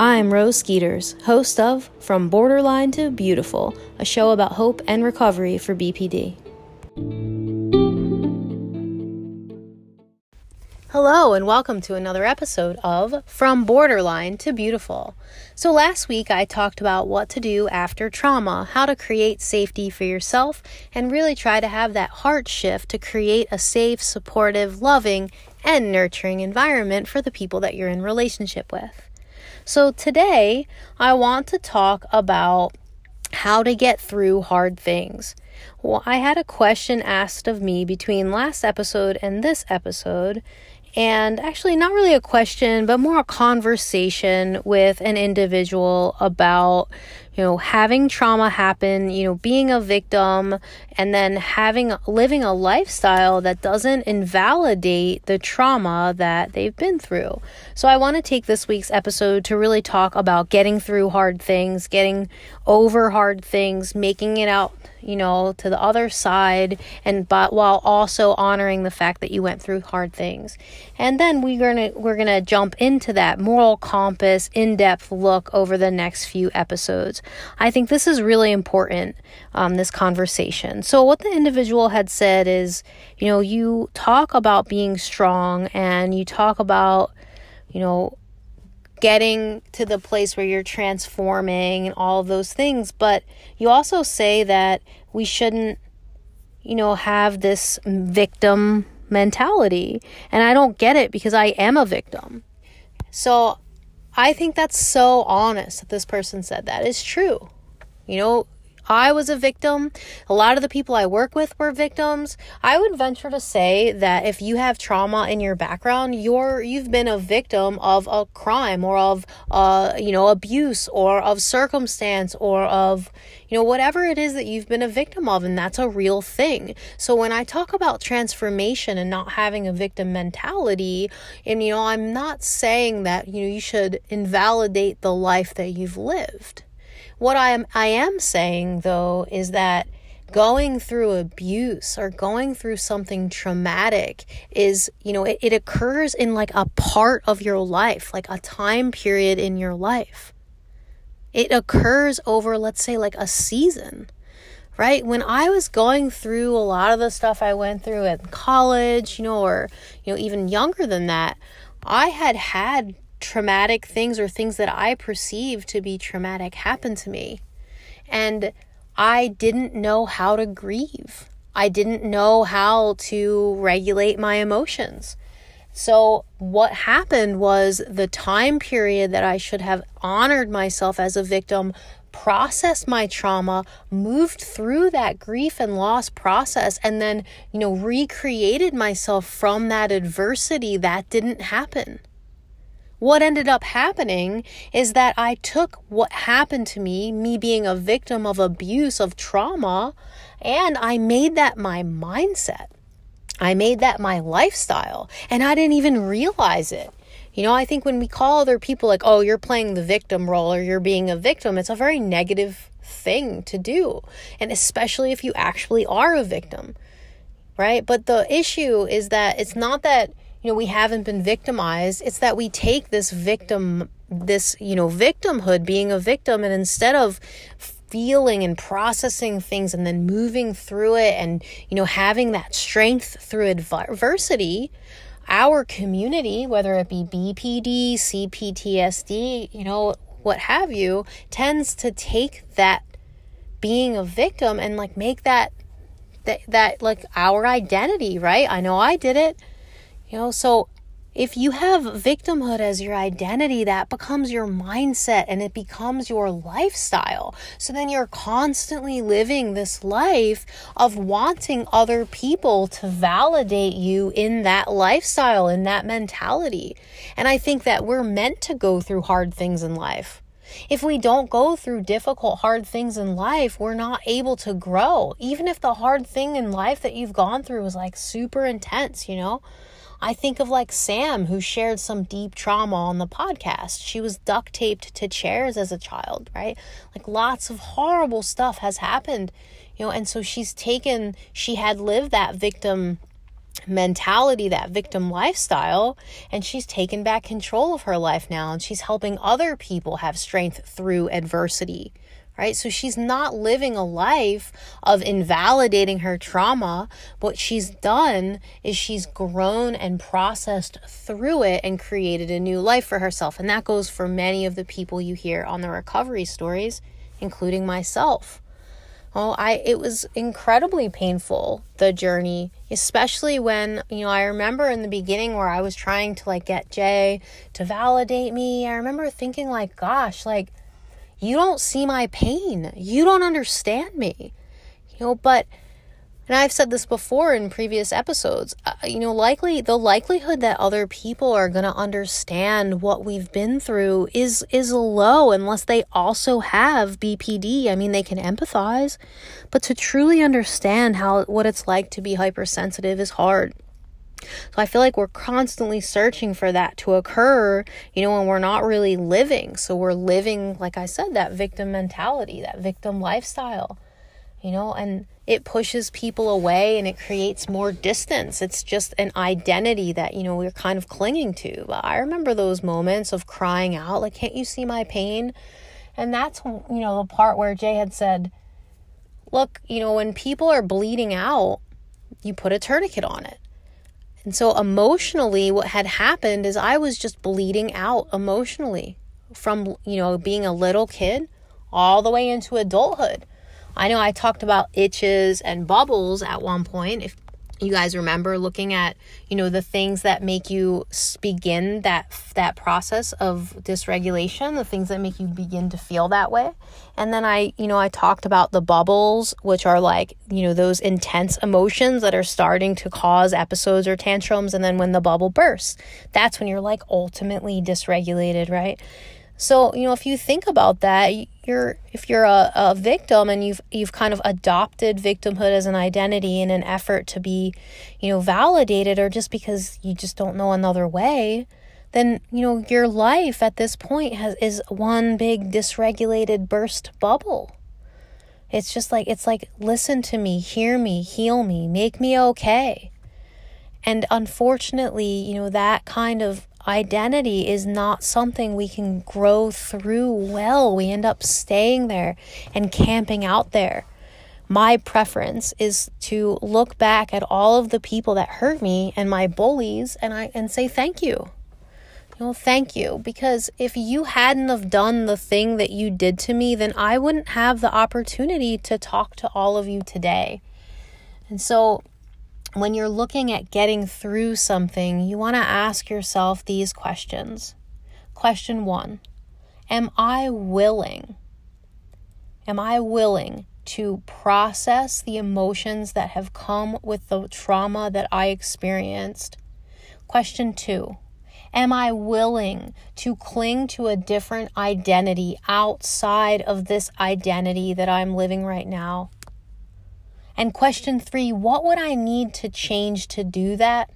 I'm Rose Skeeters, host of From Borderline to Beautiful, a show about hope and recovery for BPD. Hello, and welcome to another episode of From Borderline to Beautiful. So, last week I talked about what to do after trauma, how to create safety for yourself, and really try to have that heart shift to create a safe, supportive, loving, and nurturing environment for the people that you're in relationship with. So, today I want to talk about how to get through hard things. Well, I had a question asked of me between last episode and this episode, and actually not really a question but more a conversation with an individual about you know having trauma happen you know being a victim and then having living a lifestyle that doesn't invalidate the trauma that they've been through. So i want to take this week's episode to really talk about getting through hard things getting over hard things making it out you know, to the other side and but while also honoring the fact that you went through hard things. And then we're going to we're going to jump into that moral compass in-depth look over the next few episodes. I think this is really important um, this conversation. So what the individual had said is, you know, you talk about being strong and you talk about, you know, getting to the place where you're transforming and all of those things. But you also say that we shouldn't, you know, have this victim mentality. And I don't get it because I am a victim. So I think that's so honest that this person said that is true. You know, I was a victim. A lot of the people I work with were victims. I would venture to say that if you have trauma in your background, you're you've been a victim of a crime or of uh you know abuse or of circumstance or of you know whatever it is that you've been a victim of and that's a real thing. So when I talk about transformation and not having a victim mentality, and you know I'm not saying that you know you should invalidate the life that you've lived. What I am I am saying though is that going through abuse or going through something traumatic is, you know, it, it occurs in like a part of your life, like a time period in your life. It occurs over, let's say, like a season, right? When I was going through a lot of the stuff I went through in college, you know, or, you know, even younger than that, I had had traumatic things or things that I perceive to be traumatic happen to me. And I didn't know how to grieve. I didn't know how to regulate my emotions. So, what happened was the time period that I should have honored myself as a victim, processed my trauma, moved through that grief and loss process, and then, you know, recreated myself from that adversity that didn't happen. What ended up happening is that I took what happened to me, me being a victim of abuse, of trauma, and I made that my mindset. I made that my lifestyle, and I didn't even realize it. You know, I think when we call other people like, oh, you're playing the victim role or you're being a victim, it's a very negative thing to do. And especially if you actually are a victim, right? But the issue is that it's not that know, we haven't been victimized. It's that we take this victim, this, you know, victimhood, being a victim, and instead of feeling and processing things and then moving through it and, you know, having that strength through adversity, our community, whether it be BPD, CPTSD, you know, what have you, tends to take that being a victim and like make that that that like our identity, right? I know I did it. You know, so if you have victimhood as your identity, that becomes your mindset and it becomes your lifestyle. So then you're constantly living this life of wanting other people to validate you in that lifestyle, in that mentality. And I think that we're meant to go through hard things in life. If we don't go through difficult, hard things in life, we're not able to grow. Even if the hard thing in life that you've gone through is like super intense, you know? I think of like Sam, who shared some deep trauma on the podcast. She was duct taped to chairs as a child, right? Like lots of horrible stuff has happened, you know, and so she's taken, she had lived that victim mentality, that victim lifestyle, and she's taken back control of her life now and she's helping other people have strength through adversity right? So she's not living a life of invalidating her trauma. What she's done is she's grown and processed through it and created a new life for herself. And that goes for many of the people you hear on the recovery stories, including myself. Oh, I it was incredibly painful the journey, especially when, you know, I remember in the beginning where I was trying to like get Jay to validate me. I remember thinking like, gosh, like you don't see my pain. You don't understand me. You know, but and I've said this before in previous episodes, uh, you know, likely the likelihood that other people are going to understand what we've been through is is low unless they also have BPD. I mean, they can empathize, but to truly understand how what it's like to be hypersensitive is hard. So I feel like we're constantly searching for that to occur, you know, when we're not really living. So we're living, like I said, that victim mentality, that victim lifestyle, you know, and it pushes people away and it creates more distance. It's just an identity that, you know, we're kind of clinging to. But I remember those moments of crying out, like, can't you see my pain? And that's, you know, the part where Jay had said, look, you know, when people are bleeding out, you put a tourniquet on it and so emotionally, what had happened is I was just bleeding out emotionally from, you know, being a little kid all the way into adulthood. I know I talked about itches and bubbles at one point. If you guys remember looking at you know the things that make you begin that that process of dysregulation the things that make you begin to feel that way. And then i you know i talked about the bubbles which are like you know those intense emotions that are starting to cause episodes or tantrums. And then when the bubble bursts that's when you're like ultimately dysregulated right? So, you know, if you think about that, you're if you're a, a victim and you've you've kind of adopted victimhood as an identity in an effort to be, you know, validated or just because you just don't know another way, then, you know, your life at this point has is one big dysregulated burst bubble. It's just like it's like listen to me, hear me, heal me, make me okay. And unfortunately, you know, that kind of identity is not something we can grow through well. We end up staying there and camping out there. My preference is to look back at all of the people that hurt me and my bullies and I and say thank you. You know, thank you because if you hadn't have done the thing that you did to me, then I wouldn't have the opportunity to talk to all of you today. And so when you're looking at getting through something, you want to ask yourself these questions. Question one Am I willing? Am I willing to process the emotions that have come with the trauma that I experienced? Question two Am I willing to cling to a different identity outside of this identity that I'm living right now? And question three, what would I need to change to do that?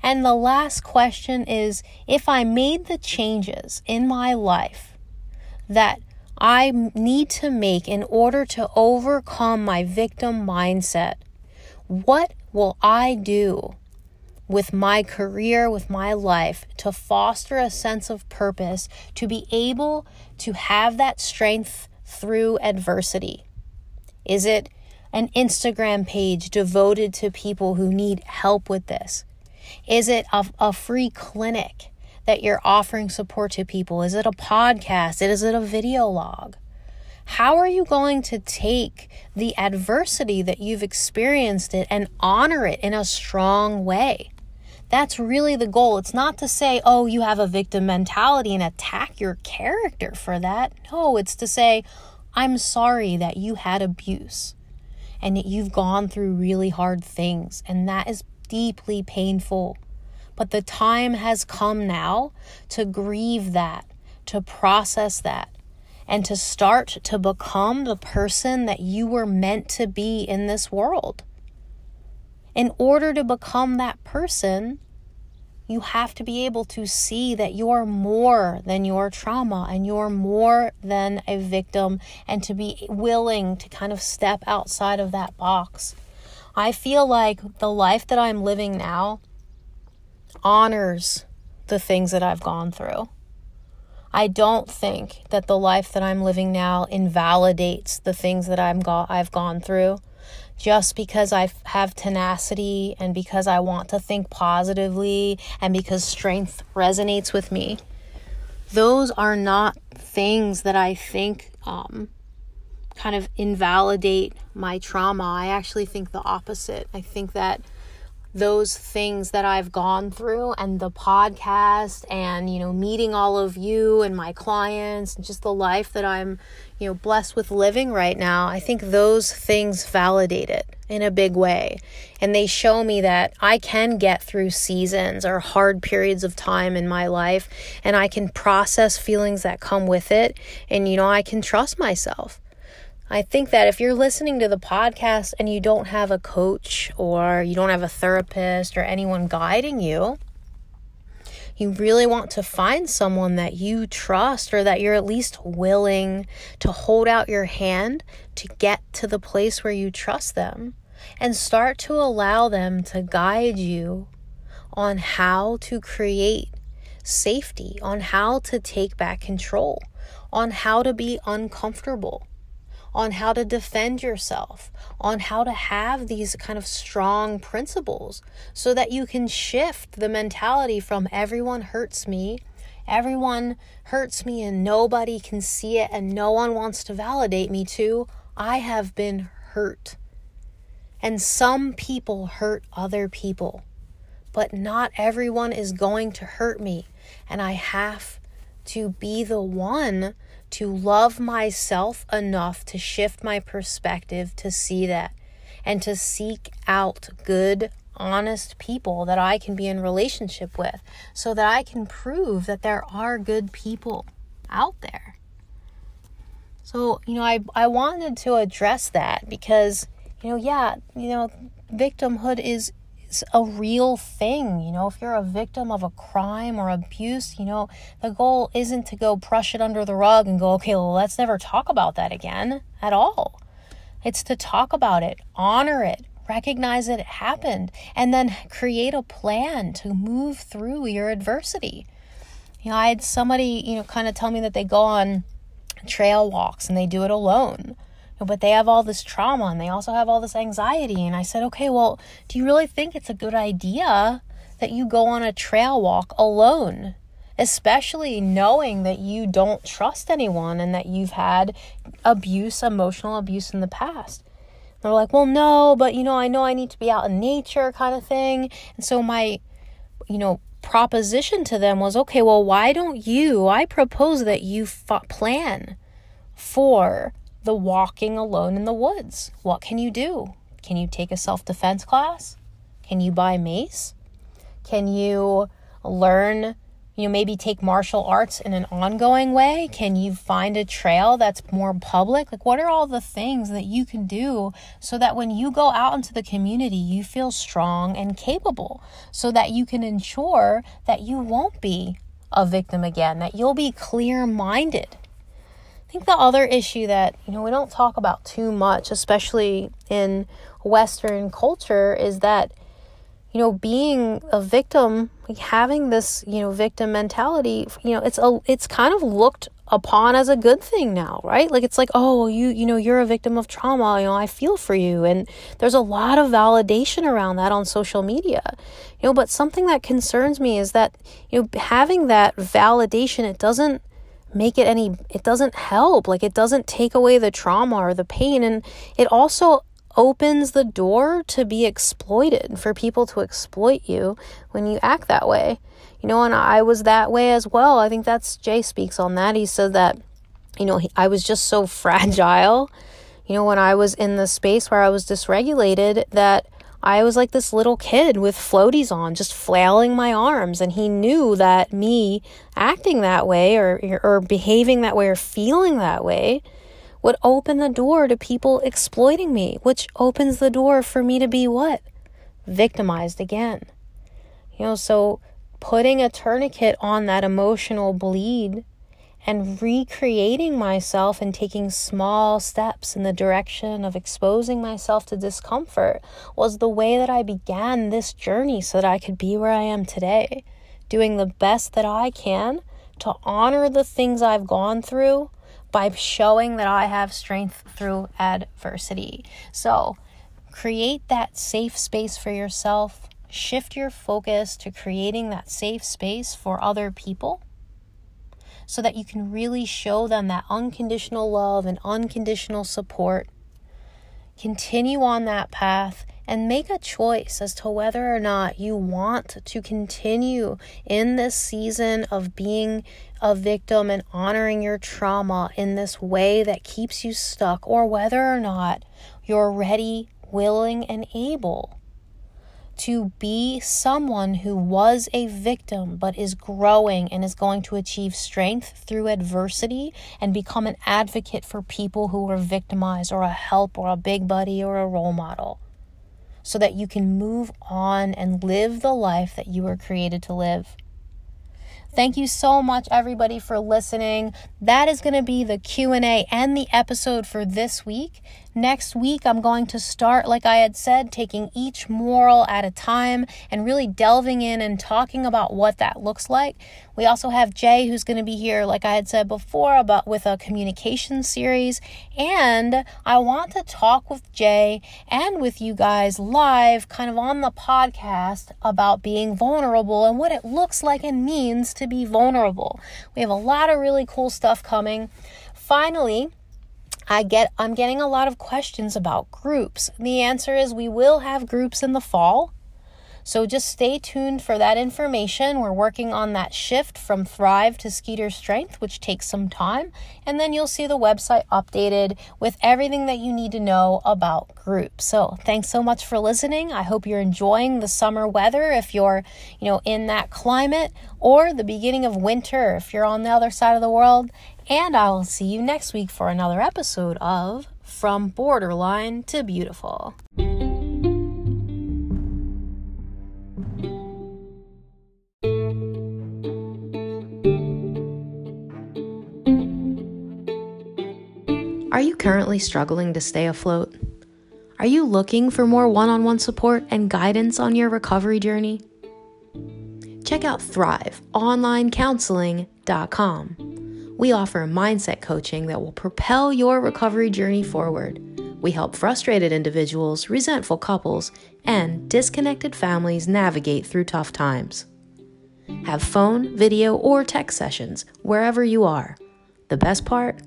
And the last question is if I made the changes in my life that I need to make in order to overcome my victim mindset, what will I do with my career, with my life, to foster a sense of purpose, to be able to have that strength through adversity? Is it an Instagram page devoted to people who need help with this? Is it a, a free clinic that you're offering support to people? Is it a podcast? Is it a video log? How are you going to take the adversity that you've experienced it and honor it in a strong way? That's really the goal. It's not to say, oh, you have a victim mentality and attack your character for that. No, it's to say, I'm sorry that you had abuse and you've gone through really hard things, and that is deeply painful. But the time has come now to grieve that, to process that, and to start to become the person that you were meant to be in this world. In order to become that person, you have to be able to see that you're more than your trauma and you're more than a victim and to be willing to kind of step outside of that box. I feel like the life that I'm living now honors the things that I've gone through. I don't think that the life that I'm living now invalidates the things that I'm go- I've gone through just because I have tenacity and because I want to think positively and because strength resonates with me. Those are not things that I think um, kind of invalidate my trauma. I actually think the opposite. I think that those things that I've gone through and the podcast and you know meeting all of you and my clients and just the life that I'm you know blessed with living right now I think those things validate it in a big way. And they show me that I can get through seasons or hard periods of time in my life and I can process feelings that come with it. And you know I can trust myself I think that if you're listening to the podcast and you don't have a coach or you don't have a therapist or anyone guiding you, you really want to find someone that you trust or that you're at least willing to hold out your hand to get to the place where you trust them and start to allow them to guide you on how to create safety, on how to take back control, on how to be uncomfortable on how to defend yourself, on how to have these kind of strong principles so that you can shift the mentality from everyone hurts me, everyone hurts me and nobody can see it and no one wants to validate me to I have been hurt. And some people hurt other people, but not everyone is going to hurt me. And I have to be the one to love myself enough to shift my perspective to see that and to seek out good, honest people that I can be in relationship with so that I can prove that there are good people out there. So, you know, I, I wanted to address that because, you know, yeah, you know, victimhood is it's a real thing. You know, if you're a victim of a crime or abuse, you know, the goal isn't to go brush it under the rug and go, okay, well, let's never talk about that again at all. It's to talk about it, honor it, recognize that it happened, and then create a plan to move through your adversity. You know, I had somebody, you know, kind of tell me that they go on trail walks and they do it alone but they have all this trauma and they also have all this anxiety. And I said, okay, well, do you really think it's a good idea that you go on a trail walk alone? Especially knowing that you don't trust anyone and that you've had abuse, emotional abuse in the past. they're like, well, no, but you know, I know I need to be out in nature, kind of thing. And so my, you know, proposition to them was, okay, well, why don't you? I propose that you f- plan for the walking alone in the woods. What can you do? Can you take a self defense class? Can you buy mace? Can you learn, you know, maybe take martial arts in an ongoing way? Can you find a trail that's more public? Like, what are all the things that you can do so that when you go out into the community, you feel strong and capable so that you can ensure that you won't be a victim again, that you'll be clear minded I think the other issue that, you know, we don't talk about too much, especially in Western culture, is that, you know, being a victim, like having this, you know, victim mentality, you know, it's a, it's kind of looked upon as a good thing now, right? Like it's like, oh, you, you know, you're a victim of trauma. You know, I feel for you, and there's a lot of validation around that on social media, you know. But something that concerns me is that, you know, having that validation, it doesn't make it any it doesn't help. Like it doesn't take away the trauma or the pain. And it also opens the door to be exploited for people to exploit you when you act that way. You know and i was that way as well. I think that's jay speaks on that. He said that you know he, i was just so fragile you know when i was in the space where i was dysregulated that I was like this little kid with floaties on, just flailing my arms. And he knew that me acting that way or, or behaving that way or feeling that way would open the door to people exploiting me, which opens the door for me to be what? Victimized again. You know, so putting a tourniquet on that emotional bleed and recreating myself and taking small steps in the direction of exposing myself to discomfort was the way that I began this journey so that I could be where I am today, doing the best that I can to honor the things I've gone through by showing that I have strength through adversity. So, create that safe space for yourself. Shift your focus to creating that safe space for other people so that you can really show them that unconditional love and unconditional support. Continue on that path and make a choice as to whether or not you want to continue in this season of being a victim and honoring your trauma in this way that keeps you stuck, or whether or not you're ready, willing, and able to be someone who was a victim but is growing and is going to achieve strength through adversity and become an advocate for people who are victimized or a help or a big buddy or a role model so that you can move on and live the life that you were created to live. Thank you so much everybody for listening. That is going to be the Q&A and the episode for this week. Next week, I'm going to start, like I had said, taking each moral at a time and really delving in and talking about what that looks like. We also have Jay, who's going to be here, like I had said before, about with a communication series. And I want to talk with Jay and with you guys live, kind of on the podcast, about being vulnerable and what it looks like and means to be vulnerable. We have a lot of really cool stuff coming. Finally, I get I'm getting a lot of questions about groups. The answer is we will have groups in the fall. So just stay tuned for that information. We're working on that shift from Thrive to Skeeter Strength, which takes some time. And then you'll see the website updated with everything that you need to know about groups. So thanks so much for listening. I hope you're enjoying the summer weather if you're, you know, in that climate or the beginning of winter if you're on the other side of the world. And I will see you next week for another episode of From Borderline to Beautiful. Are you currently struggling to stay afloat? Are you looking for more one on one support and guidance on your recovery journey? Check out ThriveOnlineCounseling.com. We offer mindset coaching that will propel your recovery journey forward. We help frustrated individuals, resentful couples, and disconnected families navigate through tough times. Have phone, video, or text sessions wherever you are. The best part?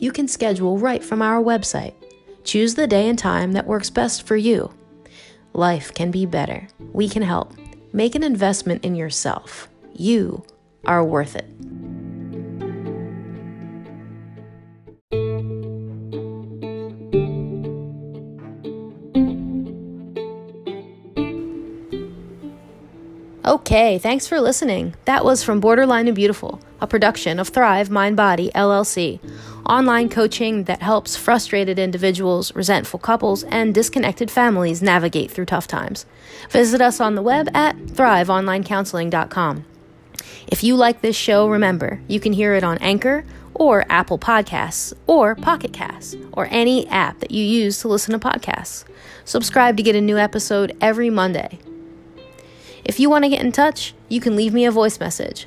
You can schedule right from our website. Choose the day and time that works best for you. Life can be better. We can help. Make an investment in yourself. You are worth it. Okay, thanks for listening. That was from Borderline and Beautiful, a production of Thrive Mind Body LLC, online coaching that helps frustrated individuals, resentful couples, and disconnected families navigate through tough times. Visit us on the web at thriveonlinecounseling.com. If you like this show, remember, you can hear it on Anchor or Apple Podcasts or Pocket Casts or any app that you use to listen to podcasts. Subscribe to get a new episode every Monday. If you want to get in touch, you can leave me a voice message.